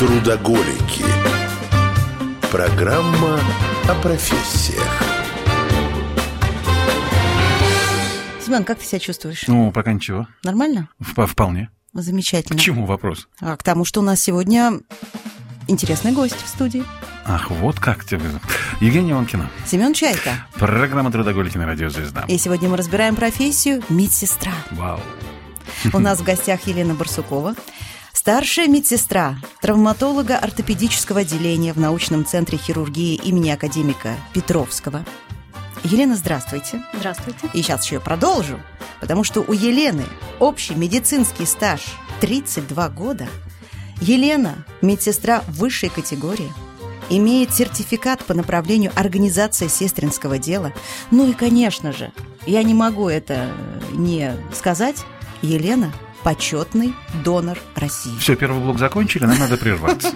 Трудоголики. Программа о профессиях. Семен, как ты себя чувствуешь? Ну, пока ничего. Нормально? В- Вполне. Замечательно. К чему вопрос? А к тому, что у нас сегодня интересный гость в студии. Ах, вот как тебе. Евгения Ланкина. Семен Чайка. Программа «Трудоголики» на радио «Звезда». И сегодня мы разбираем профессию медсестра. Вау. У нас в гостях Елена Барсукова, старшая медсестра травматолога ортопедического отделения в научном центре хирургии имени академика Петровского. Елена, здравствуйте. Здравствуйте. И сейчас еще продолжу, потому что у Елены общий медицинский стаж 32 года. Елена – медсестра высшей категории, имеет сертификат по направлению организации сестринского дела. Ну и, конечно же, я не могу это не сказать, Елена – почетный донор России. Все, первый блок закончили, нам надо прерваться.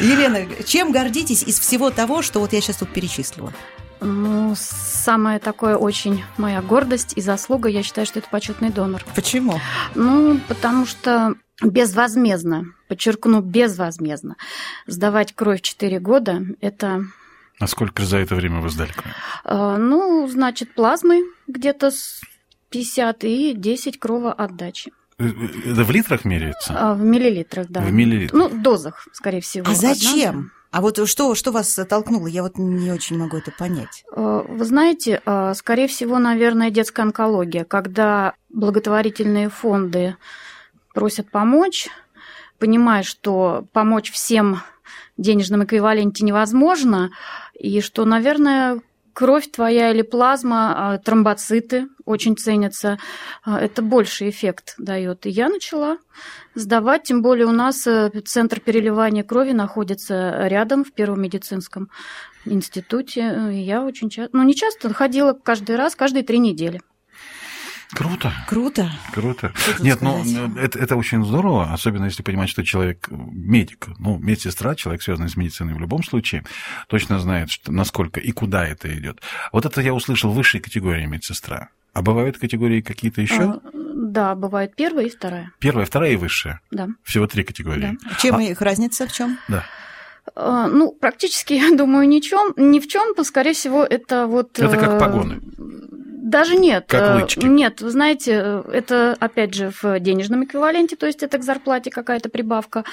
Елена, чем гордитесь из всего того, что вот я сейчас тут перечислила? Ну, самое такое очень моя гордость и заслуга, я считаю, что это почетный донор. Почему? Ну, потому что безвозмездно, подчеркну, безвозмездно, сдавать кровь 4 года, это, А сколько за это время вы сдали кровь? э, ну, значит, плазмы где-то 50 и 10 кровоотдачи. Э, э, Это в литрах меряется? А, В миллилитрах, да. В миллилитрах. Ну, дозах, скорее всего. А одна, зачем? А вот что, что вас толкнуло? Я вот не очень могу это понять. Э, Вы знаете, э, скорее всего, наверное, детская онкология, когда благотворительные фонды просят помочь, понимая, что помочь всем денежном эквиваленте невозможно, и что, наверное, кровь твоя или плазма, а, тромбоциты очень ценятся, а, это больший эффект дает. И я начала сдавать, тем более у нас э, центр переливания крови находится рядом в Первом медицинском институте. Э, Я очень часто, ну не часто, ходила каждый раз, каждые три недели. Круто. Круто. Круто. Что Нет, ну сказать? это, это очень здорово, особенно если понимать, что человек э, медик, ну, медсестра, человек, связанный с медициной в любом случае, точно знает, что, насколько и куда это идет. Вот это я услышал высшей категории медсестра. А бывают категории какие-то еще? А, Да, бывает первая и вторая. Первая, вторая и высшая. Да. Всего три категории. Чем А- их разница в чем? Да. А, Ну, практически, я думаю, ни, чем, ни в чем, скорее всего, это вот... Это как э, погоны. Даже нет. Как Э, лычки. Нет, вы знаете, э, это, опять же, в денежном эквиваленте, то есть это к зарплате какая-то прибавка.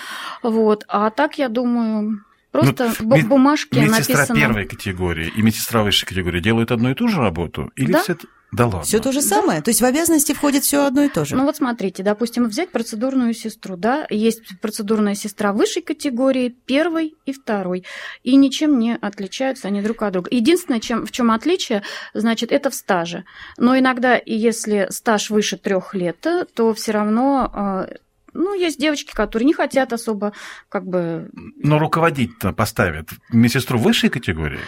Вот. А так, я думаю, просто Ну, бу- мед- бумажки Медсестра написано... первой категории и медсестра высшей категории делают одну и ту же работу? Или Да. все это... Да ладно. Все то же самое. То есть в обязанности входит все одно и то же. Ну вот смотрите, допустим, взять процедурную сестру, да, есть процедурная сестра высшей категории, первой и второй, и ничем не отличаются они друг от друга. Единственное, чем, в чем отличие, значит, это в стаже. Но иногда, и если стаж выше трех лет, то все равно э, ну, есть девочки, которые не хотят особо, как бы, Но руководить-то поставят медсестру высшей категории?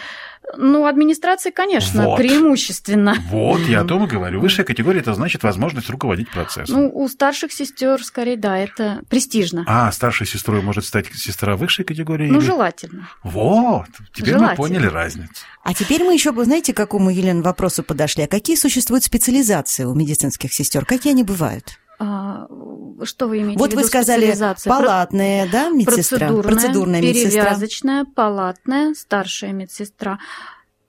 ну, администрации, конечно, Вот. преимущественно. Вот, я о том и говорю. Высшая категория – это значит возможность руководить процессом. Ну, у старших сестер, скорее, да, это престижно. А старшей сестрой может стать сестра высшей категории? Ну, или- желательно. Вот, теперь мы Желательно. поняли разницу. А теперь мы еще, знаете, к какому, Елена, вопросу подошли? А какие существуют специализации у медицинских сестер? Какие они бывают? А, что вы имеете вот в вы виду сказали специализация? Про- палатная, да, медсестра? Процедурная, медсестра. перевязочная, палатная, старшая медсестра.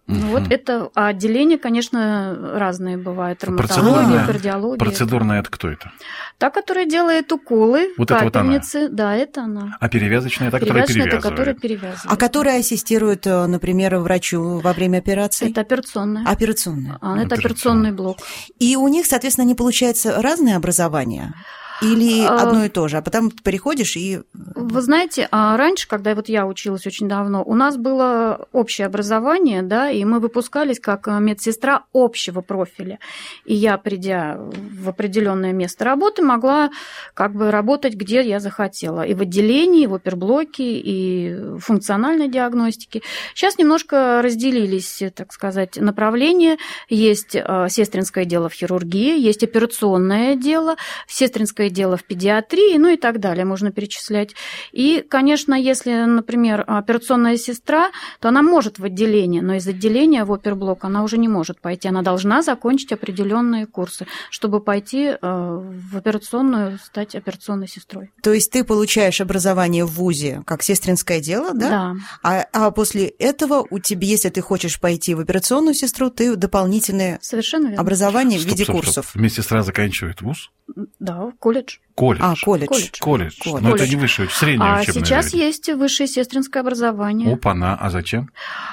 Ну, Мгм. Вот это а отделения, конечно, разные бывают. Травматология, Процедурная- кардиология. Процедурная – это кто это? Та, которая делает уколы, Вот это вот она. капельницы. Да, это она. А перевязочная – это которая Перевязочная, это которая перевязывает. перевязывает. А которая ассистирует, э, например, врачу во время операции? Это операционная. Операционная. А, это операционный блок. И у них, соответственно, не получается разное образование? Или А, одно и то же, а потом переходишь и... Вы знаете, а раньше, когда вот я училась очень давно, у нас было общее образование, да, и мы выпускались как э, медсестра общего профиля. И я, придя в определенное место работы, могла как бы работать, где я захотела. И в отделении, и в оперблоке, и в функциональной диагностике. Сейчас немножко разделились, так сказать, направления. Есть э, сестринское дело в хирургии, есть операционное дело. Сестринское сестринское дело в педиатрии, ну и так далее, можно перечислять. И, конечно, если, например, операционная сестра, то она может в отделение, но из отделения в оперблок она уже не может пойти. Она должна закончить определенные курсы, чтобы пойти э, в операционную, стать операционной сестрой. То есть ты получаешь образование в ВУЗе как сестринское дело, да? Да. А, а после этого у тебя, если ты хочешь пойти в операционную сестру, ты дополнительное Совершенно верно. образование в Стоп, виде стоп, стоп. курсов. Медсестра заканчивает вуз? Да, колледж. college Колледж. А, колледж. Колледж. Колледж. Колледж. Но это не высшее, среднее А учебное сейчас заведение. есть высшее сестринское образование. Опа-на, а зачем?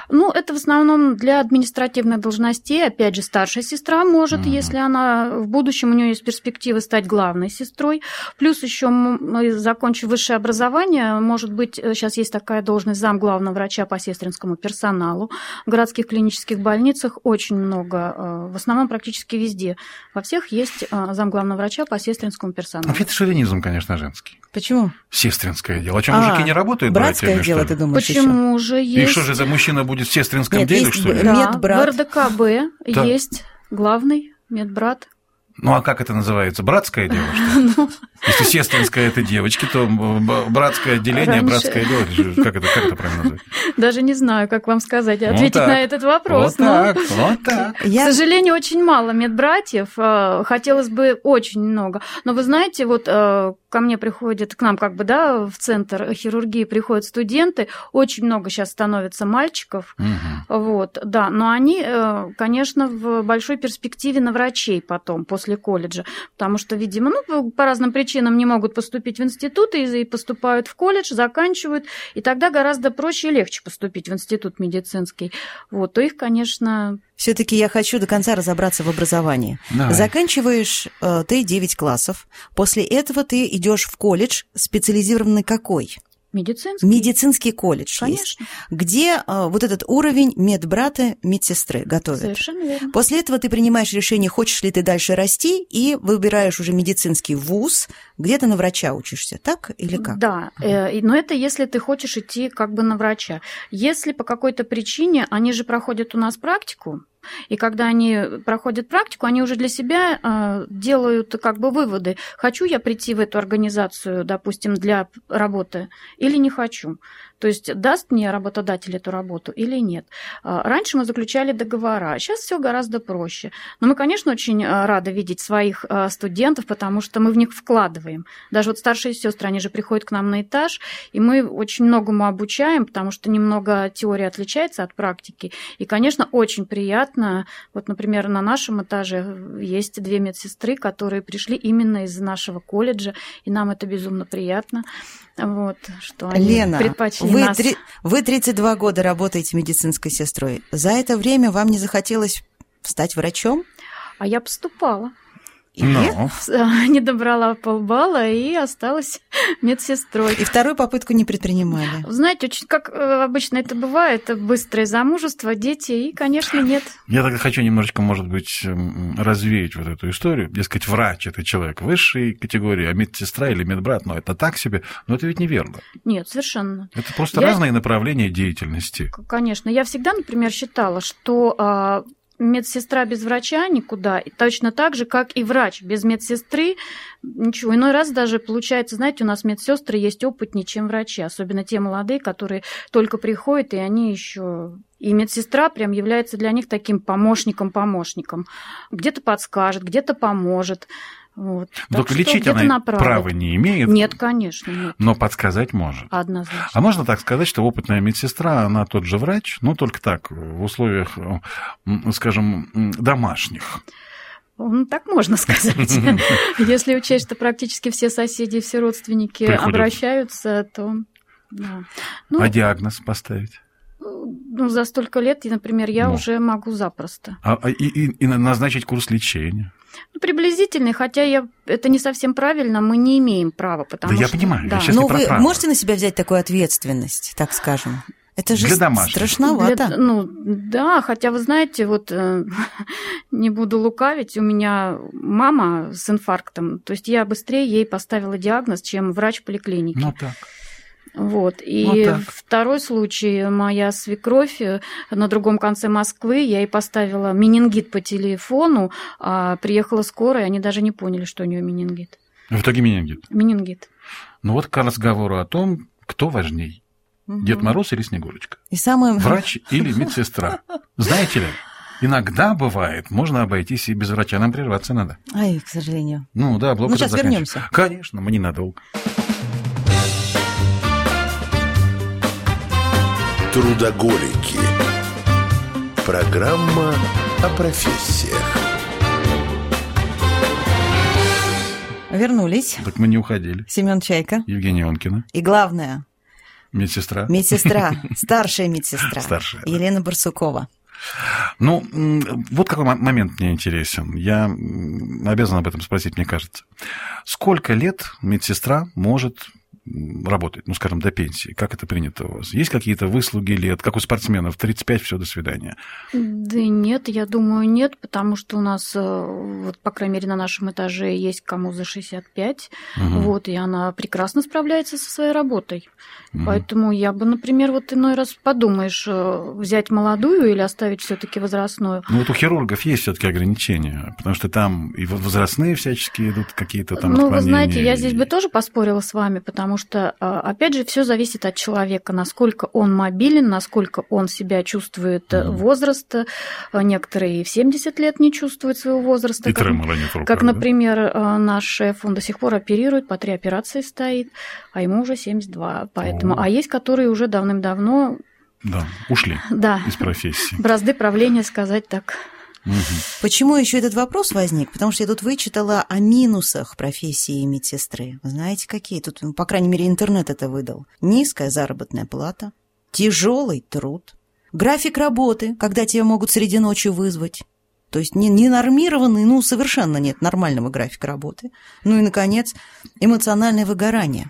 Ну, это в основном для административных должностей. Опять же, старшая сестра может, Мгм. если она в будущем у нее есть перспективы стать главной сестрой. Плюс еще, закончив высшее образование, может быть, сейчас есть такая должность зам главного врача по сестринскому персоналу. В городских клинических больницах очень много, э, в основном практически везде. Во всех есть э, зам главного врача по сестринскому персоналу. Ну, это шовинизм, конечно, женский. Почему? Сестринское дело. А что, А, мужики не работают, Братское братьями, дело, что ты думаешь, еще? Почему же И есть? что же, за мужчина будет в сестринском Нет, деле, есть что ли? б- Да, медбрат. в РДКБ есть главный медбрат. Ну, а как это называется? Братское дело, что ли? Ну. Если сестринское это девочки, то братское отделение, Раньше. братское дело, как это, как это правильно назвать? Даже не знаю, как вам сказать, ответить на этот вопрос. Вот но, так, вот так. К сожалению, очень мало медбратьев. э, Хотелось бы очень много. Но вы знаете, вот э, ко мне приходят, к нам как бы, да, в центр хирургии приходят студенты. Очень много сейчас становится мальчиков. Вот, да, но они, э, конечно, в большой перспективе на врачей потом, после колледжа, потому что, видимо, ну, по разным причинам не могут поступить в институт и и поступают в колледж, заканчивают, и тогда гораздо проще и легче поступить в институт медицинский. Вот, то их, конечно, Все-таки я хочу до конца разобраться в образовании. Давай. Заканчиваешь э, ты 9 классов. После этого ты идешь в колледж, специализированный какой? Медицинский. Медицинский колледж есть, Конечно, где э, вот этот уровень медбрата, медсестры готовят. совершенно верно. После этого ты принимаешь решение, хочешь ли ты дальше расти, и выбираешь уже медицинский вуз, где ты на врача учишься, так или как? Да, э, но это если ты хочешь идти как бы на врача. Если по какой-то причине они же проходят у нас практику, и когда они проходят практику, они уже для себя э, делают как бы выводы. Хочу я прийти в эту организацию, допустим, для работы или не хочу. То есть даст мне работодатель эту работу или нет. А, Раньше мы заключали договора, сейчас все гораздо проще. Но мы, конечно, очень э, рады видеть своих э, студентов, потому что мы в них вкладываем. Даже вот старшие сестры, они же приходят к нам на этаж, и мы очень многому обучаем, потому что немного теория отличается от практики. И, конечно, очень приятно. Вот, например, на нашем этаже есть две медсестры, которые пришли именно из нашего колледжа, и нам это безумно приятно. Вот, что они Лена, предпочли вы, нас. три- вы 32 года работаете медицинской сестрой. За это время вам не захотелось стать врачом? А я поступала. И, Ну, Не добрала полбалла и осталась медсестрой. и вторую попытку не предпринимали. Знаете, очень, как э, обычно это бывает, это быстрое замужество, дети, и, конечно, нет. я так хочу немножечко, может быть, м, развеять вот эту историю. Дескать, врач – это человек высшей категории, а медсестра или медбрат, ну, это так себе. Но это ведь неверно. Нет, совершенно. Это просто Я- разные направления деятельности. Конечно. Я всегда, например, считала, что а, медсестра без врача никуда, и точно так же, как и врач без медсестры, ничего. Иной раз даже получается, знаете, у нас медсестры есть опытнее, чем врачи, особенно те молодые, которые только приходят, и они еще и медсестра прям является для них таким помощником-помощником. Где-то подскажет, где-то поможет. Вот. Так Только что лечить она направит. права не имеет, Нет, конечно, нет. но подсказать может. Однозначно. А можно так сказать, что опытная медсестра, она тот же врач, ну, только так, в условиях, скажем, домашних. Ну, так можно сказать. Если учесть, что практически все соседи все родственники Приходят. обращаются, то... да. Ну, А диагноз поставить? ну, за столько лет, например, я Ну. уже могу запросто. А, а- и, и- и назначить курс лечения? Ну, приблизительный, хотя я, это не совсем правильно, мы не имеем права, потому Да я что... понимаю, я да. сейчас Но не про вы право. можете на себя взять такую ответственность, так скажем? Это же Для домашних. страшновато. Для- ну, да, хотя вы знаете, вот э, не буду лукавить, у меня мама с инфарктом, то есть я быстрее ей поставила диагноз, чем врач в поликлинике. Ну так. Вот. И Вот так. второй случай, моя свекровь э, на другом конце Москвы, я ей поставила менингит по телефону, а приехала скорая, они даже не поняли, что у нее менингит. В итоге менингит. Менингит. Ну вот к разговору о том, кто важней. Дед Мороз или Снегурочка? И самое... Врач или медсестра? Знаете ли, иногда бывает, можно обойтись и без врача, нам прерваться надо. Ай, к сожалению. Ну да, блок Ну, уже сейчас вернемся. Конечно, мы ненадолго. Трудоголики. Программа о профессиях. Вернулись. Так мы не уходили. Семен Чайка. Евгения Онкина, И главное, медсестра. медсестра, старшая медсестра. Старшая. Елена Барсукова. Ну, вот какой мо- момент мне интересен. Я обязан об этом спросить, мне кажется. Сколько лет медсестра может работать, ну, скажем, до пенсии? Как это принято у вас? Есть какие-то выслуги лет, как у спортсменов, 35, все, до свидания? Да нет, я думаю, нет, потому что у нас, э, вот, по крайней мере, на нашем этаже есть кому за 65, Мгм. вот, и она прекрасно справляется со своей работой. Мгм. Поэтому я бы, например, вот иной раз подумаешь, э, взять молодую или оставить все таки возрастную. Ну, вот у хирургов есть все-таки ограничения, потому что там и возрастные всяческие идут какие-то там ну, вы знаете, я и- здесь бы тоже поспорила с вами, потому что, э, опять же, все зависит от человека, насколько он мобилен, насколько он себя чувствует Мгм. возраста. Э, Некоторые и в 70 лет не чувствуют своего возраста. И как- руках, Как, да? например, э, наш шеф, он до сих пор оперирует, по три операции стоит, а ему уже 72. Поэтому, О. а есть, которые уже давным-давно, Да, ушли да, из профессии. бразды правления, сказать так. Мгм. Почему еще этот вопрос возник? Потому что я тут вычитала о минусах профессии медсестры. Знаете, какие? Тут, ну, по крайней мере, интернет это выдал. Низкая заработная плата, тяжелый труд, график работы, когда тебя могут среди ночи вызвать. То есть не, не нормированный, ну, совершенно нет нормального графика работы. Ну и, наконец, эмоциональное выгорание.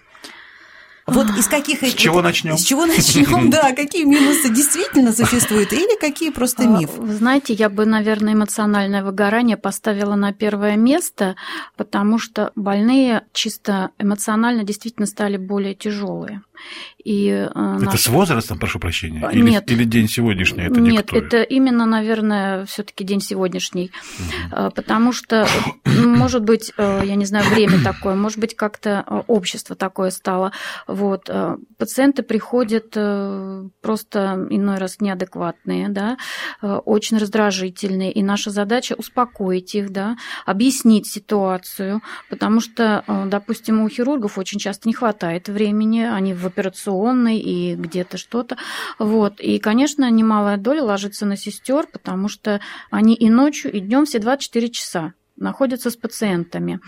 Вот из каких... С чего начнем? С чего начнем, да, какие минусы действительно существуют или какие просто А, миф? Вы знаете, я бы, наверное, эмоциональное выгорание поставила на первое место, потому что больные чисто эмоционально действительно стали более тяжелые. И, э, Это наш- с возрастом, прошу прощения? Или, нет. или день сегодняшний это Нет, диктует? это именно, наверное, все-таки день сегодняшний, Э, потому что, ну, может быть, э, я не знаю, время такое, может быть, как-то общество такое стало. Вот пациенты приходят просто иной раз неадекватные, да, очень раздражительные, и наша задача успокоить их, да, объяснить ситуацию, потому что, допустим, у хирургов очень часто не хватает времени, они в операционной и где-то что-то, вот. И, конечно, немалая доля ложится на сестер, потому что они и ночью, и днем все 24 часа находятся с пациентами.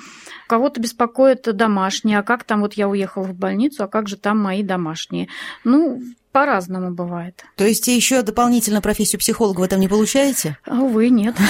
Кого-то беспокоит домашние, а как там вот я уехала в больницу, а как же там мои домашние? Ну, по-разному бывает. То есть еще дополнительно профессию психолога в этом не получаете? Увы, нет.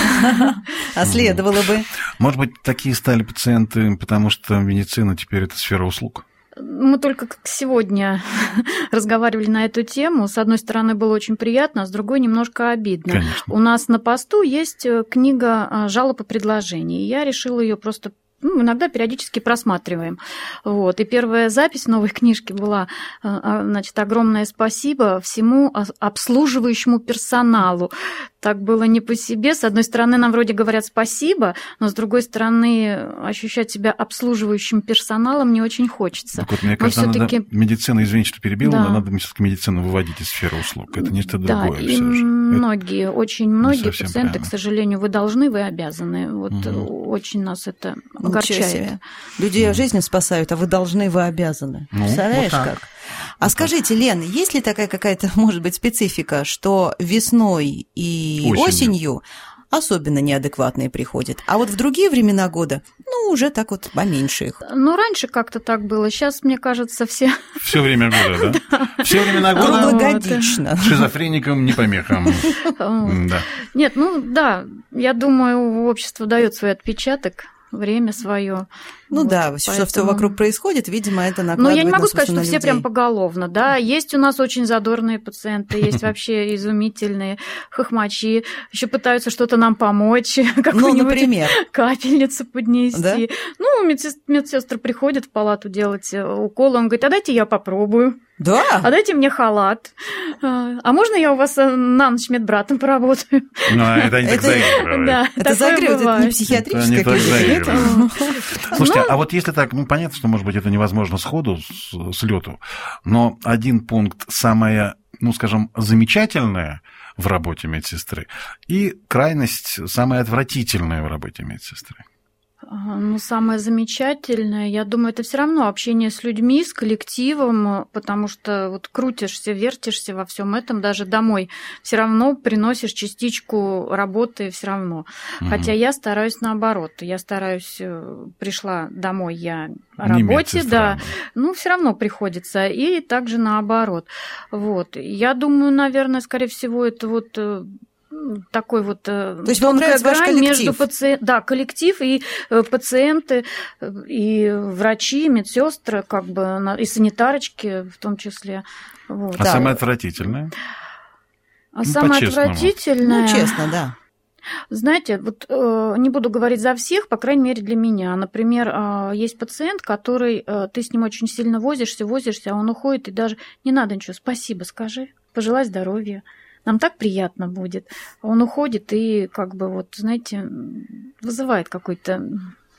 А следовало бы. Может быть, такие стали пациенты, потому что медицина теперь это сфера услуг? Мы только как сегодня разговаривали на эту тему. С одной стороны, было очень приятно, а с другой немножко обидно. Конечно. У нас на посту есть э, книга а, жалоб и предложений. Я решила ее просто ну, иногда периодически просматриваем. Вот. И первая запись новой книжки была, э, а, значит, огромное спасибо всему обслуживающему персоналу. Так было не по себе. С одной стороны, нам вроде говорят спасибо, но с другой стороны, ощущать себя обслуживающим персоналом не очень хочется. Так вот, мне Мы кажется, надо медицина, извините, что перебил, Да. но надо все-таки медицину выводить из сферы услуг. Это нечто Да, другое и все же. Это- многие, очень многие пациенты, правильно. к сожалению, вы должны, вы обязаны. Вот э, очень нас это огорчает. себе. Людей жизни спасают, а вы должны, вы обязаны. Ну, Представляешь, вот так. как? А скажите, Лен, есть ли такая какая-то, может быть, специфика, что весной и Осенью. осенью, особенно неадекватные приходят, а вот в другие времена года, ну, уже так вот поменьше их? Ну, раньше как-то так было. Сейчас, мне кажется, все... Все время года, да? Все времена года Круглогодично. шизофреникам не помехам. Да. Нет, ну да, я думаю, общество дает свой отпечаток, время свое. Ну Вот, да, все, что поэтому- вокруг происходит, видимо, это Но накладывает я не могу сказать, что все прям поголовно, да. Есть у нас очень задорные пациенты, есть вообще изумительные хохмачи, еще пытаются что-то нам помочь, Ну, какую-нибудь капельницу поднести. Да? Ну, медсес- медсестры приходят в палату делать э, укол, он говорит, а дайте я попробую. Да? А дайте мне халат. А а можно я у вас э, на ночь медбратом поработаю? Ну, это они так заигрывают. Да, Это загрев, это не психиатрическая Это не так клиника, нет? Слушайте, а вот если так, ну, понятно, что, может быть, это невозможно сходу, с, с лету, но один пункт самое, ну, скажем, замечательное в работе медсестры и крайность самая отвратительная в работе медсестры. Ну, самое замечательное, я думаю, это все равно общение с людьми, с коллективом, потому что вот крутишься, вертишься во всем этом, даже домой все равно приносишь частичку работы все равно. Мгм. Хотя я стараюсь наоборот. Я стараюсь, э, пришла домой, я о Не работе, да, ну, все равно приходится. И также наоборот. Вот. Я думаю, наверное, скорее всего, это вот э, такой вот э, То есть вам нравится ваш коллектив? между пациентом, да, коллектив и э, пациенты, э, и врачи, и медсестры, как бы, и санитарочки в том числе. Вот. А Да. самое отвратительное? А Ну, самое отвратительное... Ну, честно, да. Знаете, вот э, не буду говорить за всех, по крайней мере для меня. Например, э, есть пациент, который э, ты с ним очень сильно возишься, возишься, а он уходит, и даже не надо ничего, спасибо, скажи, пожелай здоровья. Нам так приятно будет. Он уходит и как бы вот, знаете, вызывает какой-то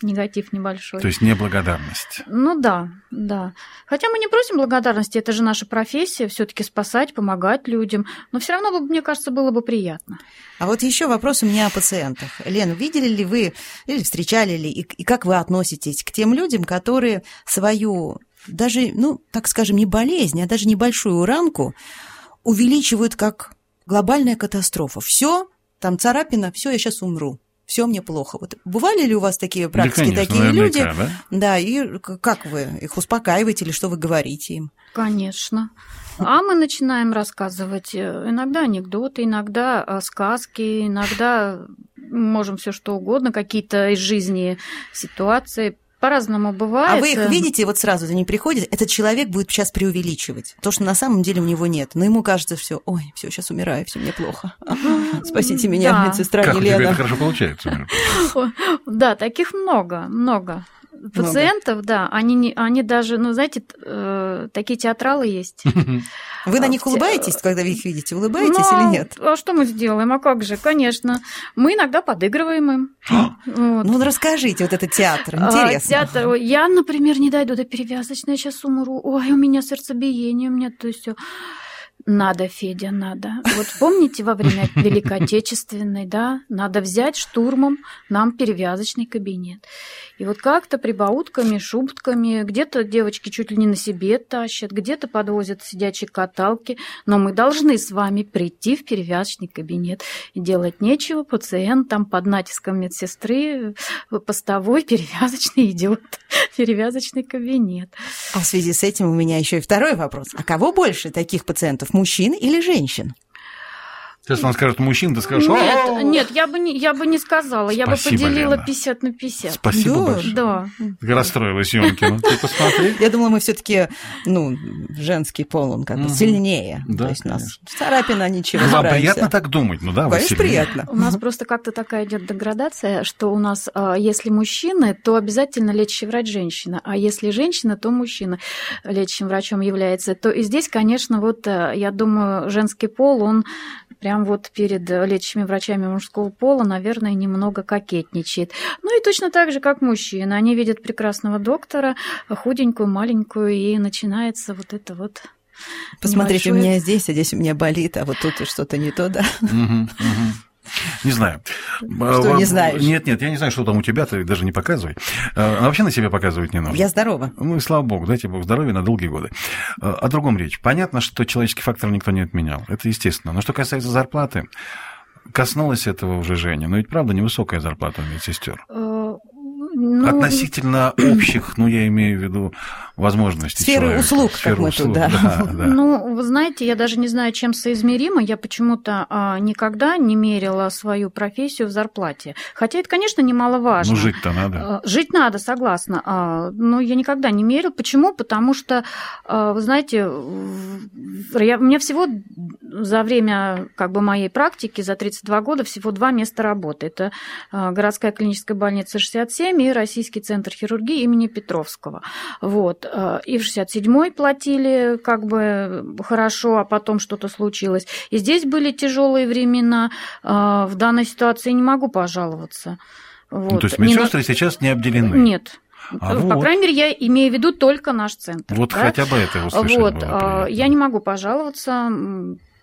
негатив небольшой. То есть неблагодарность. Ну да, да. Хотя мы не просим благодарности, это же наша профессия, все-таки спасать, помогать людям. Но все равно, мне кажется, было бы приятно. А вот еще вопрос у меня о пациентах. Лен, видели ли вы или встречали ли, и, и как вы относитесь к тем людям, которые свою, даже, ну, так скажем, не болезнь, а даже небольшую ранку увеличивают как глобальная катастрофа. Все, там царапина, все, я сейчас умру. Все мне плохо. Вот бывали ли у вас такие Да, практики, конечно, такие люди? да? Да, и как вы их успокаиваете или что вы говорите им? Конечно. А мы начинаем рассказывать э, иногда анекдоты, иногда э, сказки, иногда можем все что угодно, какие-то из жизни ситуации. По-разному бывает. А вы их видите, вот сразу они приходят, этот человек будет сейчас преувеличивать. То, что на самом деле у него нет. Но ему кажется все, ой, все, сейчас умираю, все мне плохо. Спасите меня, Да. медсестра Как у тебя это Елена. хорошо получается? Да, таких много, много. Пациентов, да, они, не, они даже, ну, знаете, э, такие театралы есть. Вы на А, них улыбаетесь, когда вы их видите? Улыбаетесь Ну, или нет? А что мы сделаем? А как же? Конечно. Мы иногда подыгрываем им. Вот. Ну, расскажите, вот этот театр, А, интересно. театр. Я, например, не дойду до перевязочной, я сейчас умру. Ой, у меня сердцебиение, у меня то есть. Надо, Федя, надо. Вот помните во время Великой Отечественной, да, надо взять штурмом нам перевязочный кабинет. И вот как-то прибаутками, шубтками, где-то девочки чуть ли не на себе тащат, где-то подвозят сидячие каталки, но мы должны с вами прийти в перевязочный кабинет. И делать нечего, пациент там под натиском медсестры э, постовой перевязочный идет перевязочный кабинет. А в связи с этим у меня еще и второй вопрос. А кого больше таких пациентов, мужчин или женщин? Сейчас вам скажут мужчин, ты скажешь, Нет, нет, я бы не, я бы не сказала, я бы Спасибо, поделила Лена. 50 на 50. Спасибо Да. большое. Да. Расстроилась, Ёмкина. Ты посмотри. Я думала, мы все-таки, ну, женский пол, он как бы Мгм. сильнее. Да, То есть у нас царапина, ничего, Вам приятно так думать, ну да, Конечно, приятно. У нас просто как-то такая идет деградация, что у нас, а, если мужчины, то обязательно лечащий врач женщина, а если женщина, то мужчина лечащим врачом является. То и здесь, конечно, вот э, я думаю, женский пол, он прям вот перед лечащими врачами мужского пола, наверное, немного кокетничает. Ну и точно так же, как мужчины. Они видят прекрасного доктора, худенькую, маленькую, и начинается вот это вот Посмотрите, у небольшое- меня здесь, а здесь у меня болит, а вот тут что-то не то, да. Не знаю. Что не знаешь? Нет, нет, я не знаю, что там у тебя, ты даже не показывай. А вообще на себя показывать не нужно. Я здорова. Ну и слава богу, дайте бог здоровья на долгие годы. Э, О другом речь. Понятно, что человеческий фактор никто не отменял. Это естественно. Но что касается зарплаты, коснулась этого уже Женя. Но ведь правда невысокая зарплата у медсестер. Ну, Относительно общих, ну я имею в виду возможностей Сферы человека. услуг, как мы тут, да. да. Ну, вы знаете, я даже не знаю, чем соизмеримо. Я почему-то а, никогда не мерила свою профессию в зарплате. Хотя это, конечно, немаловажно. Ну жить-то надо. А, Жить надо, согласна. А, Но я никогда не мерила. Почему? Потому что, а, вы знаете, я, у меня всего за время как бы, моей практики, за 32 года, всего два места работы. Это а, городская клиническая больница 67 и Российский центр хирургии имени Петровского. Вот. Э, и в 67-й платили как бы хорошо, а потом что-то случилось. И здесь были тяжелые времена. Э, в данной ситуации не могу пожаловаться. Вот. Ну, то есть медсестры на... сейчас не обделены? Нет. А По вот. крайней мере, я имею в виду только наш центр. Вот да? хотя бы это услышать Вот, было я не могу пожаловаться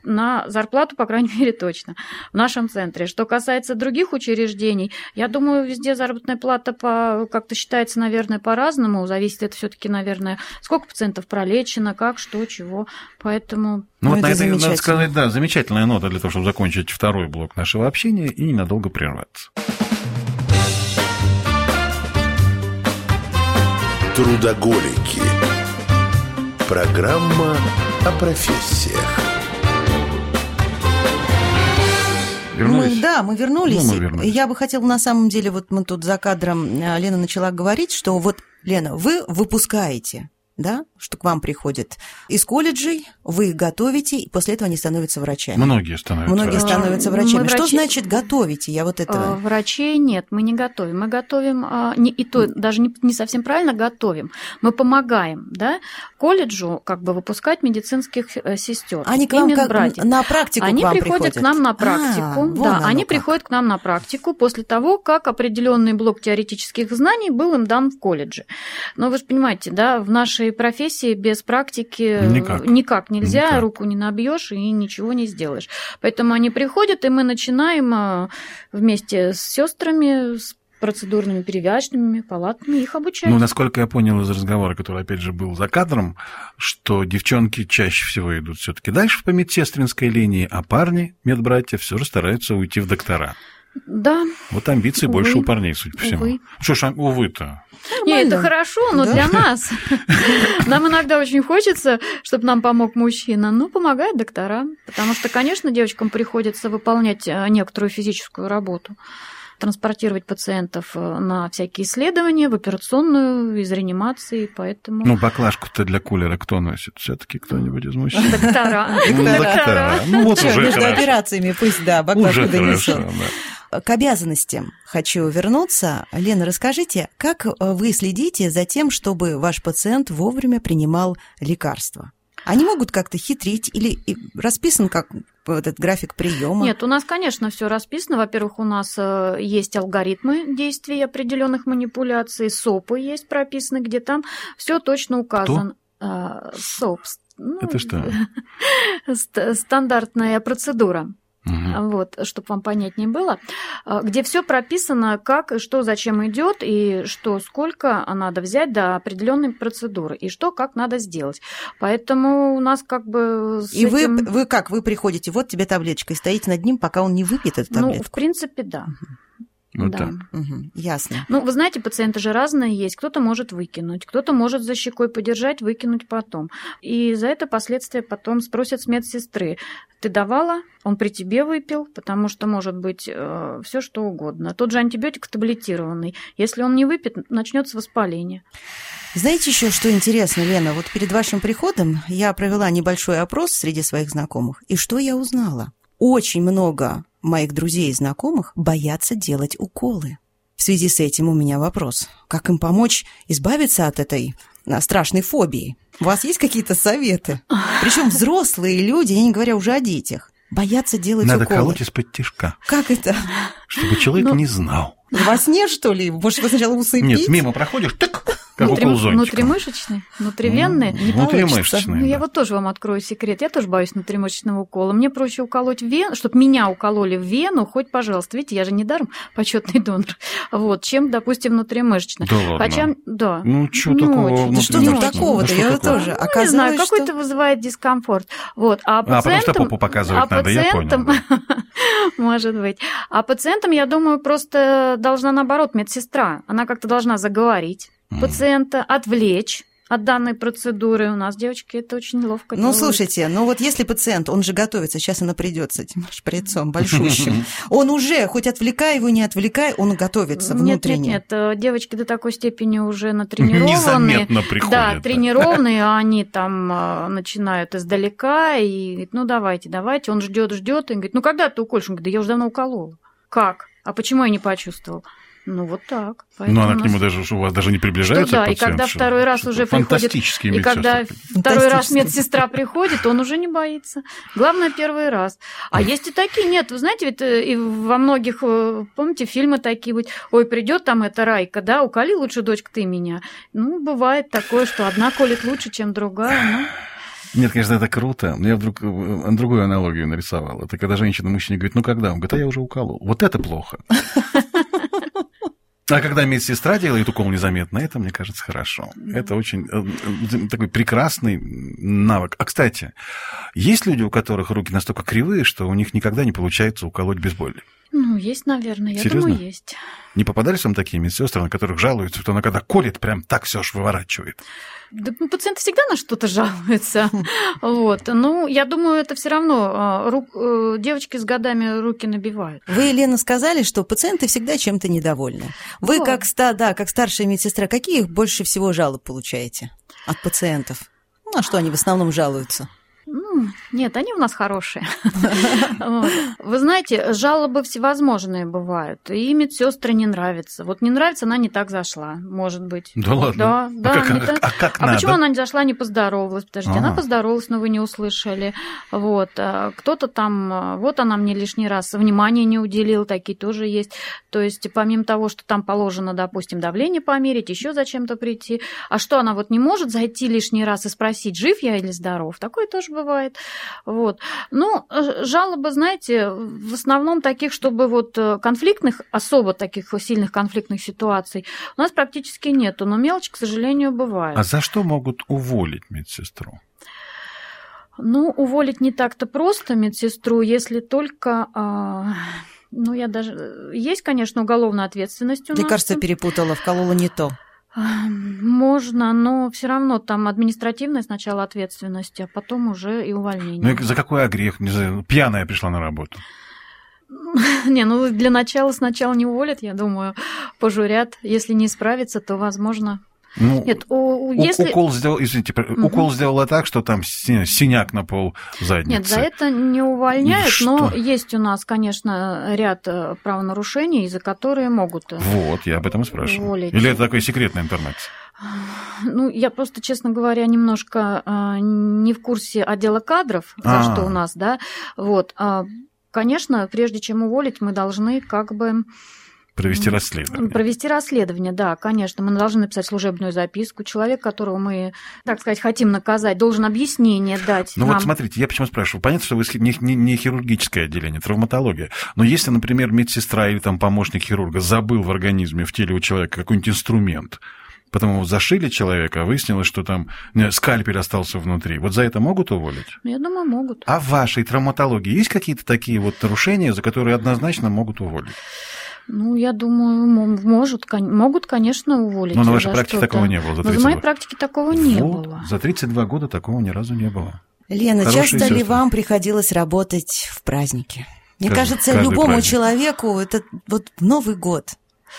на зарплату, по крайней мере, точно в нашем центре. Что касается других учреждений, я думаю, везде заработная плата по, как-то считается, наверное, по-разному. Зависит это все-таки, наверное, сколько пациентов пролечено, как, что, чего. Поэтому... Ну, вот на это, надо сказать, да, замечательная нота для того, чтобы закончить второй блок нашего общения и ненадолго прерваться. Трудоголики. Программа о профессиях. Вернулись? Мы, да, мы вернулись. Ну, мы вернулись. Я бы хотела, на самом деле, вот мы тут за кадром, э, Лена начала говорить, что вот, Лена, вы выпускаете да, что к вам приходят из колледжей, вы их готовите, и после этого они становятся врачами. Многие становятся Многие врачами. становятся врачами. Мы что врачи... значит готовите? Я вот этого... Э, врачей нет, мы не готовим. Мы готовим, а, не, и то даже не, не совсем правильно готовим. Мы помогаем, да, колледжу как бы выпускать медицинских э, сестер. Они к вам как на практику Они к вам приходят, приходят к нам на практику. А, да, они как. приходят к нам на практику после того, как определенный блок теоретических знаний был им дан в колледже. Но вы же понимаете, да, в нашей профессии без практики никак, никак нельзя, никак. руку не набьешь и ничего не сделаешь. Поэтому они приходят, и мы начинаем а, вместе с сестрами, с процедурными перевязочными палатами их обучать. Ну, насколько я понял из разговора, который, опять же, был за кадром, что девчонки чаще всего идут все таки дальше по медсестринской линии, а парни, медбратья, все же стараются уйти в доктора. Да. Вот амбиции увы. больше у парней, судя по всему. Увы. Что ж, увы-то? Нет, это хорошо, но да? для нас. Нам иногда очень хочется, чтобы нам помог мужчина. Ну, помогает доктора. Потому что, конечно, девочкам приходится выполнять э, некоторую физическую работу транспортировать пациентов э, на всякие исследования, в операционную, из реанимации, поэтому... Ну, баклажку-то для кулера кто носит? все таки кто-нибудь из мужчин? Доктора. Доктора. Ну, вот уже Между операциями пусть, да, баклажку донесут. К обязанностям хочу вернуться. Лена, расскажите, как э, вы следите за тем, чтобы ваш пациент вовремя принимал лекарства? Они могут как-то хитрить или расписан как этот график приема? Нет, у нас, конечно, все расписано. Во-первых, у нас э, есть алгоритмы действий определенных манипуляций, СОПы есть прописаны, где там все точно указано. Кто? СОП. Ну, Это что? Стандартная процедура угу. вот, чтобы вам понятнее было, а, где все прописано, как и что зачем идет, и что сколько надо взять до определенной процедуры, и что как надо сделать. Поэтому у нас как бы... и этим... вы, вы как, вы приходите, вот тебе таблеточка, и стоите над ним, пока он не выпьет эту таблетку? Ну, в принципе, да. Угу. Вот да. Угу, ясно. Ну, вы знаете, пациенты же разные есть. Кто-то может выкинуть, кто-то может за щекой подержать, выкинуть потом. И за это последствия потом спросят с медсестры. Ты давала? Он при тебе выпил, потому что может быть э, все что угодно. Тот же антибиотик таблетированный. Если он не выпьет, начнется воспаление. Знаете еще, что интересно, Лена? Вот перед вашим приходом я провела небольшой опрос среди своих знакомых. И что я узнала? Очень много моих друзей и знакомых боятся делать уколы. В связи с этим у меня вопрос. Как им помочь избавиться от этой а, страшной фобии? У вас есть какие-то советы? Причем взрослые люди, я не говоря уже о детях, боятся делать Надо уколы. Надо колоть из-под тишка. Как это? Чтобы человек ну, не знал. Во сне, что ли? Может, вы сначала усыпить? Нет, мимо проходишь, так, как Внутри, укол. Внутримышечный? Внутривенный? Не внутримышечный, ну, Я вот тоже вам открою секрет. Я тоже боюсь внутримышечного укола. Мне проще уколоть в вену, чтобы меня укололи в вену, хоть, пожалуйста. Видите, я же не даром почетный донор. Вот, чем, допустим, внутримышечный. Да ладно? Хотя, да. Ну, что ну, такого? Да что тут такого-то? Я вот тоже. Ну, не знаю, какой-то вызывает дискомфорт. Вот. А, пациентам, а потому что попу показывать а надо, я понял. Может быть. А пациентам, я думаю, просто должна, наоборот, медсестра. Она как-то должна заговорить пациента, отвлечь от данной процедуры. У нас, девочки, это очень ловко Ну, делают. слушайте, ну вот если пациент, он же готовится, сейчас она придет с этим шприцом большущим, он уже, хоть отвлекай его, не отвлекай, он готовится внутренне. Нет, нет, нет, девочки до такой степени уже натренированы. Незаметно приходят. Да, тренированные, а они там а, начинают издалека и говорит, ну давайте, давайте. Он ждет, ждет, и говорит, ну когда ты уколешь? Он говорит, да я уже давно уколола. Как? А почему я не почувствовал? Ну, вот так. Ну, Поэтому она у к нему нас- даже, у вас даже не Что приближается да, и пациент, когда что- второй раз что уже приходит, и когда второй раз медсестра приходит, он уже не боится. Главное, первый раз. А есть и такие, нет, вы знаете, ведь э, и во многих, э, помните, фильмы такие быть, ой, придет там эта Райка, да, уколи лучше, дочка, ты меня. Ну, бывает такое, что одна колет лучше, чем другая, ну. Нет, конечно, это круто, но я вдруг э, другую аналогию нарисовал. Это когда женщина мужчине говорит, ну когда? Он говорит, а я уже уколол. Вот это плохо. А когда медсестра делает укол незаметно, это, мне кажется, хорошо. Это очень э, э, такой прекрасный навык. А, кстати, есть люди, у которых руки настолько кривые, что у них никогда не получается уколоть без боли? Ну, есть, наверное, я Серьезно? думаю, есть. Не попадались вам такие медсестры, на которых жалуются, что она когда колет, прям так все аж выворачивает? Да, ну, пациенты всегда на что-то жалуются. Вот. Ну, я думаю, это все равно а, рук- э, девочки с годами руки набивают. Вы, Елена, сказали, что пациенты всегда чем-то недовольны. Вы, Да. как, ста, да, как старшая медсестра, какие больше всего жалоб получаете от пациентов? Ну, На что они в основном жалуются? Ну, нет, они у нас хорошие. Вы знаете, жалобы всевозможные бывают. И медсестры не нравятся. Вот не нравится, она не так зашла, может быть. Да ладно? Да, А да. а- а А почему она не зашла, не поздоровалась? Подождите, она Ага. поздоровалась, но вы не услышали. Вот. а Кто-то там, а, вот она мне лишний раз внимания не уделил, такие тоже есть. То есть, помимо того, что там положено, допустим, давление померить, еще зачем-то прийти, а что она вот не может зайти лишний раз и спросить, жив я или здоров? Такое тоже бывает. Вот. Ну, э, жалобы, знаете, в основном таких, чтобы вот э, конфликтных, особо таких сильных конфликтных ситуаций у нас практически нету, но мелочь, к сожалению, бывает. А за что могут уволить медсестру? Ну, уволить не так-то просто медсестру, если только... а, ну, я даже... Есть, конечно, уголовная ответственность у нас. Лекарство перепутала, вколола не то. Можно, но все равно там административная сначала ответственность, а потом уже и Ну, увольнение. и за какой огрех? Не знаю, пьяная пришла на работу. Не, ну для начала сначала не уволят, я думаю, пожурят. Если не справится, то, возможно... Ну, Нет, у- если... укол сделал, извините, Мгм. укол сделала так, что там си- синяк на пол задницы. Нет, за это не увольняют, Ну, но есть у нас, конечно, ряд э, правонарушений, за которые могут... э, Вот, я об этом и спрашиваю. Уволить. Или это такая секретная информация? Ну, я просто, честно говоря, немножко а, не в курсе отдела кадров, за А. что у нас, да. Вот. а, Конечно, прежде чем уволить, мы должны как бы Провести расследование. провести расследование, да, конечно. Мы должны написать служебную записку. Человек, которого мы, так сказать, хотим наказать, должен объяснение дать Ну нам. вот смотрите, я почему спрашиваю. Понятно, что вы не, не- не хирургическое отделение, травматология. Но если, например, медсестра или там помощник хирурга забыл в организме, в теле у человека какой-нибудь инструмент, потом его зашили человека, а выяснилось, что там скальпель остался внутри. Вот за это могут уволить? Ну, Я думаю, могут. А в вашей травматологии есть какие-то такие вот нарушения, за которые однозначно могут уволить? Ну, я думаю, мо- может, могут, конечно, уволить. Но на за вашей практике что-то. такого не было за Но 32 за моей практике такого не Вот, было. За 32 года такого ни разу не было. Лена, Хорошие часто ли сестры. вам приходилось работать в праздники? Мне Каждый- кажется, каждый любому праздник. человеку это вот Новый год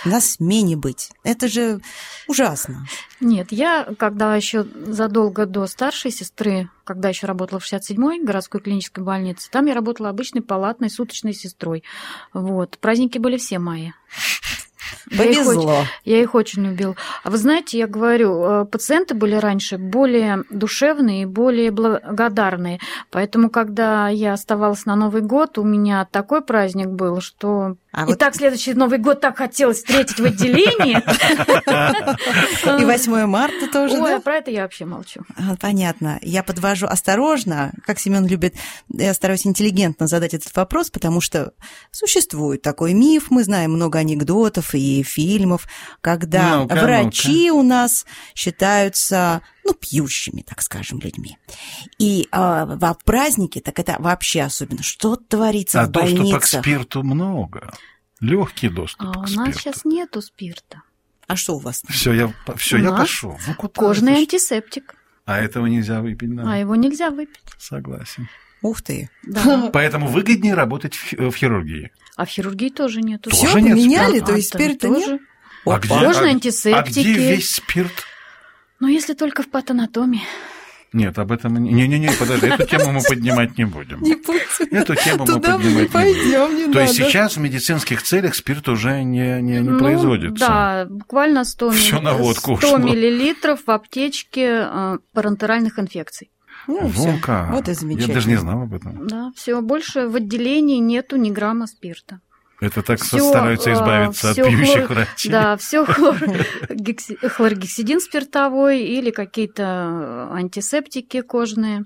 на смене быть. Это же ужасно. Нет, я, когда еще задолго до старшей сестры, когда еще работала в 67-й городской клинической больнице, там я работала обычной палатной суточной сестрой. Вот. Праздники были все мои. Я их, очень, Повезло. я их очень любила. А вы знаете, я говорю, э, пациенты были раньше более душевные и более благодарные. Поэтому, когда я оставалась на Новый год, у меня такой праздник был, что... А и вот так следующий Новый год так хотелось встретить в отделении. и 8 марта тоже, Ой, да? а про это я вообще молчу. А, Понятно. Я подвожу осторожно, как Семен любит, я стараюсь интеллигентно задать этот вопрос, потому что существует такой миф, мы знаем много анекдотов и фильмов, когда Ну-ка, врачи у нас считаются, ну, пьющими, так скажем, людьми. И а, во праздники, так это вообще особенно, что творится А в доступа к больницах. спирту много. Легкий доступ А к у нас спирту. сейчас нету спирта. А что у вас? Все, я, все, У я нас пошел. Ну, куда Кожный ты? антисептик. А этого нельзя выпить, да. А его нельзя выпить. Согласен. Ух ты. Да. Поэтому выгоднее работать в, в хирургии. А в хирургии тоже нету. Тоже Все нет поменяли, спирта? то есть А, спирта нет? тоже. А Опа. где, Кожные а- антисептики. А где весь спирт? Ну, если только в патанатомии. Нет, об этом... Не-не-не, подожди, эту тему мы поднимать не будем. Не будем. Эту тему мы Туда мы поднимать не пойдем, будем. не То есть сейчас в медицинских целях спирт уже не, не, не Ну, производится. Да, буквально 100, Всё милли- на водку 100 ушло. миллилитров в аптечке э, парентеральных инфекций. Ну, всё. как. Вот и замечательно. Я даже не знал об этом. Да, все, больше в отделении нету ни грамма спирта. Это так Всё, стараются э, избавиться от всё пьющих хлор- врачей. Да, все хлоргексидин спиртовой или какие-то антисептики кожные.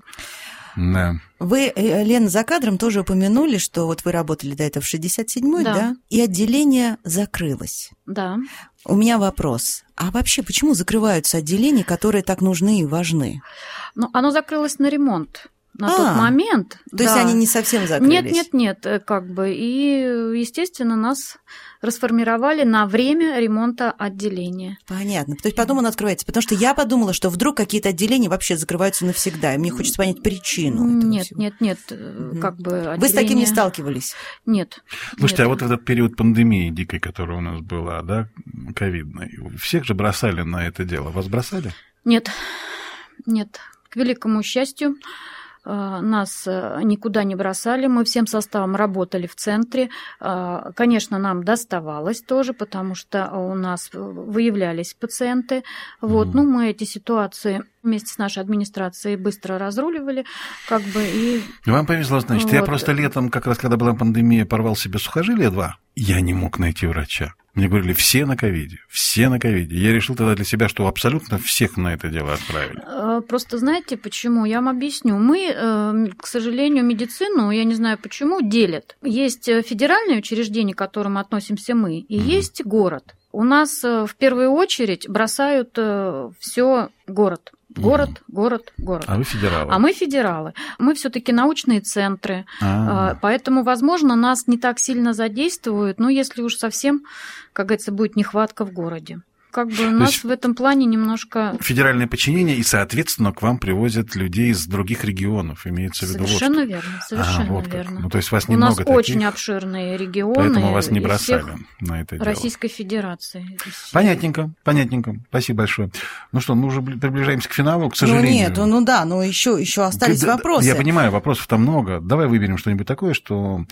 Да. Вы, э, Лена, за кадром тоже упомянули, что вот вы работали до этого в 67-й, да. Да. И отделение закрылось. Да. У меня вопрос. А вообще, почему закрываются отделения, которые так нужны и важны? Ну, оно закрылось на ремонт на А, тот момент. То есть да. они не совсем закрылись? Нет, нет, нет, э, как бы. И, естественно, нас расформировали на время ремонта отделения. Понятно. То есть потом он открывается. Потому что я подумала, что вдруг какие-то отделения вообще закрываются навсегда. И мне хочется понять причину этого нет, всего. нет, нет, Мгм. как бы Вы с таким не отделение- сталкивались? Нет. Слушайте, нет. а вот в этот период пандемии дикой, которая у нас была, да, ковидной, всех же бросали на это дело. Вас бросали? Нет, нет. К великому счастью, нас э, никуда не бросали. Мы всем составом работали в центре. Э, Конечно, нам доставалось тоже, потому что у нас выявлялись пациенты. Вот. Мгм. Ну, мы эти ситуации вместе с нашей администрацией быстро разруливали, как бы и Вам повезло, значит. Я Вот. просто летом, как раз когда была пандемия, порвал себе сухожилие два. Я не мог найти врача. Мне говорили, все на ковиде, все на ковиде. Я решил тогда для себя, что абсолютно всех на это дело отправили. Э, Просто знаете почему? Я вам объясню. Мы, э, к сожалению, медицину, я не знаю почему, делят. Есть э, федеральные учреждения, к которым относимся мы, и Мгм. есть город. У нас в первую очередь бросают все город. Город, город, город. А вы федералы. А мы федералы. Мы все-таки научные центры, А. а, Поэтому, возможно, нас не так сильно задействуют, но если уж совсем, как говорится, будет нехватка в городе. Как бы нас есть- в этом плане немножко Федеральное подчинение, и, соответственно, к вам привозят людей из других регионов, имеется в виду. вот совершенно что. верно, А, совершенно вот как. верно. Ну, то есть вас У нас немного таких, очень обширные регионы. поэтому вас не бросали на это дело. Российской Федерации. Понятненько, понятненько. Спасибо большое. Ну что, мы уже бли- приближаемся к финалу, к Ну сожалению. нет, ну да, но еще, еще остались Да, да, вопросы. Я понимаю, вопросов-то много. Давай выберем что-нибудь такое, что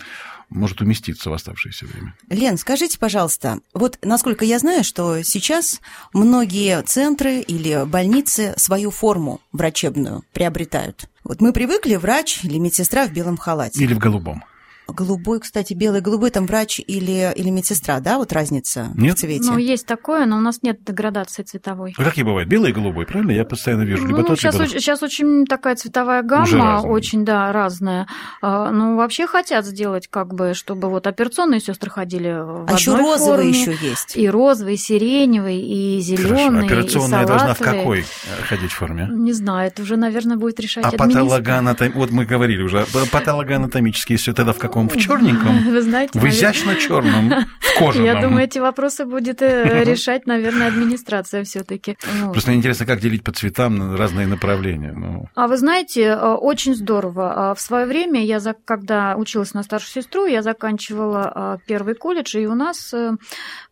может уместиться в оставшееся время. Лен, скажите, пожалуйста, вот насколько я знаю, что сейчас многие центры или больницы свою форму врачебную приобретают. Вот мы привыкли врач или медсестра в белом халате. Или в голубом. Голубой, кстати, белый, голубой, там врач или, или медсестра, да, вот разница Нет? в цвете? Ну, есть такое, но у нас нет деградации цветовой. А какие бывают? Белый и голубой, правильно? Я постоянно вижу. Либо Ну, тот, сейчас, либо очень, сейчас очень такая цветовая гамма, очень, да, разная. А, Ну, вообще хотят сделать, как бы, чтобы вот операционные сестры ходили в а еще розовый форме. еще есть. И розовый, и сиреневый, и Хорошо. зеленый, Операционная и должна в какой э, ходить форме? Не знаю, это уже, наверное, будет решать А патологоанатом... Вот мы говорили уже. Патологоанатомический, если тогда в каком? В черненьком? Вы знаете, В изящно черном, в кожаном. я думаю, эти вопросы будет э, решать, наверное, администрация все-таки. Просто мне интересно, как делить по цветам на разные направления. Ну, А вы знаете, э, очень здорово. А В свое время, я, когда училась на старшую сестру, я заканчивала э, первый колледж, и у нас э,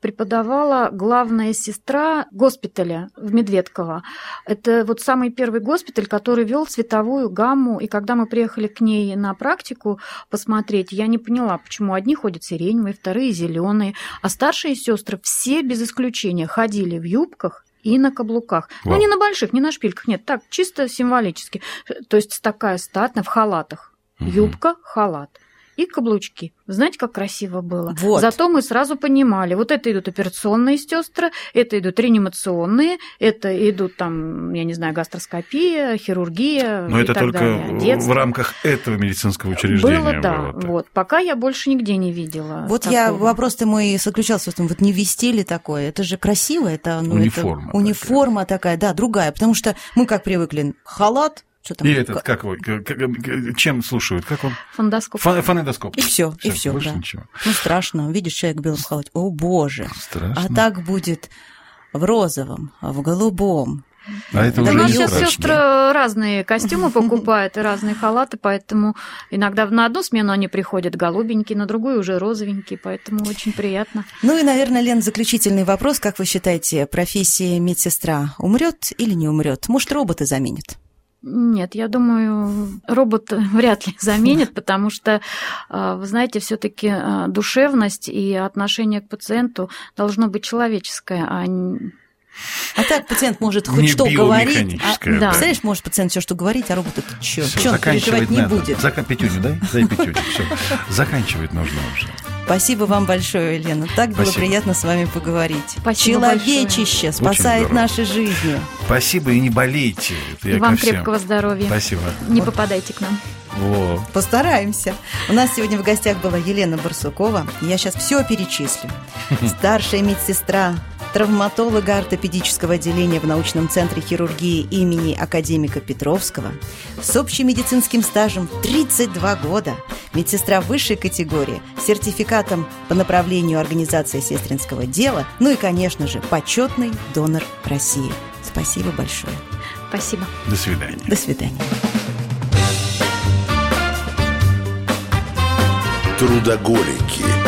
преподавала главная сестра госпиталя в Медведково. Это вот самый первый госпиталь, который вел цветовую гамму. И когда мы приехали к ней на практику посмотреть, я не поняла, почему одни ходят сиреневые, вторые зеленые, а старшие сестры все без исключения ходили в юбках и на каблуках. Вау. Ну, не на больших, не на шпильках, нет, так, чисто символически. То есть такая статная в халатах. Мгм. Юбка, халат. И каблучки. Знаете, как красиво было? Вот. Зато мы сразу понимали, вот это идут операционные сестры, это идут реанимационные, это идут там, я не знаю, гастроскопия, хирургия. Но и это так только далее, в- детство. в рамках этого медицинского учреждения Было, да. было вот. Пока я больше нигде не видела. Вот я такого. вопрос-то мой заключался в том, вот не вести ли такое? Это же красиво, это ну, Униформа это, такая. униформа такая, да, другая, потому что мы как привыкли халат, что там И этот, как вы, чем слушают? Как он? Фондоскоп. Фон- Фонендоскоп. И всё, и больше да. ничего. Ну, страшно. Видишь человек в белом халате. О, боже. Страшно. А так будет в розовом, в голубом. А это Да уже у нас сейчас страшно. сестры разные костюмы покупают и разные халаты, поэтому иногда на одну смену они приходят голубенькие, на другую уже розовенькие, поэтому очень приятно. Ну и, наверное, Лен, заключительный вопрос. Как вы считаете, профессия медсестра умрет или не умрет? Может, роботы заменят? Нет, я думаю, робот вряд ли заменит, потому что, а, вы знаете, все-таки а, душевность и отношение к пациенту должно быть человеческое, а а так пациент может хоть Не что говорить. А, да. да. Представляешь, может пациент все что говорить, а робот это что? Что он переживать не надо. будет. Зака- Петюню дай, дай пятюню. Все. Заканчивать нужно уже. Спасибо вам большое, Елена. Так было Спасибо. приятно с вами поговорить. Спасибо Человечище спасает здорово. наши жизни. Спасибо и не болейте. И вам крепкого здоровья. Спасибо. Не попадайте к нам. Во. Постараемся. У нас сегодня в гостях была Елена Барсукова. Я сейчас все перечислю. Старшая медсестра, травматолога ортопедического отделения в научном центре хирургии имени академика Петровского, с общим медицинским стажем 32 года, медсестра высшей категории, сертификатом по направлению организации сестринского дела, ну и, конечно же, почетный донор России. Спасибо большое. Спасибо. До свидания. До свидания. Трудоголики.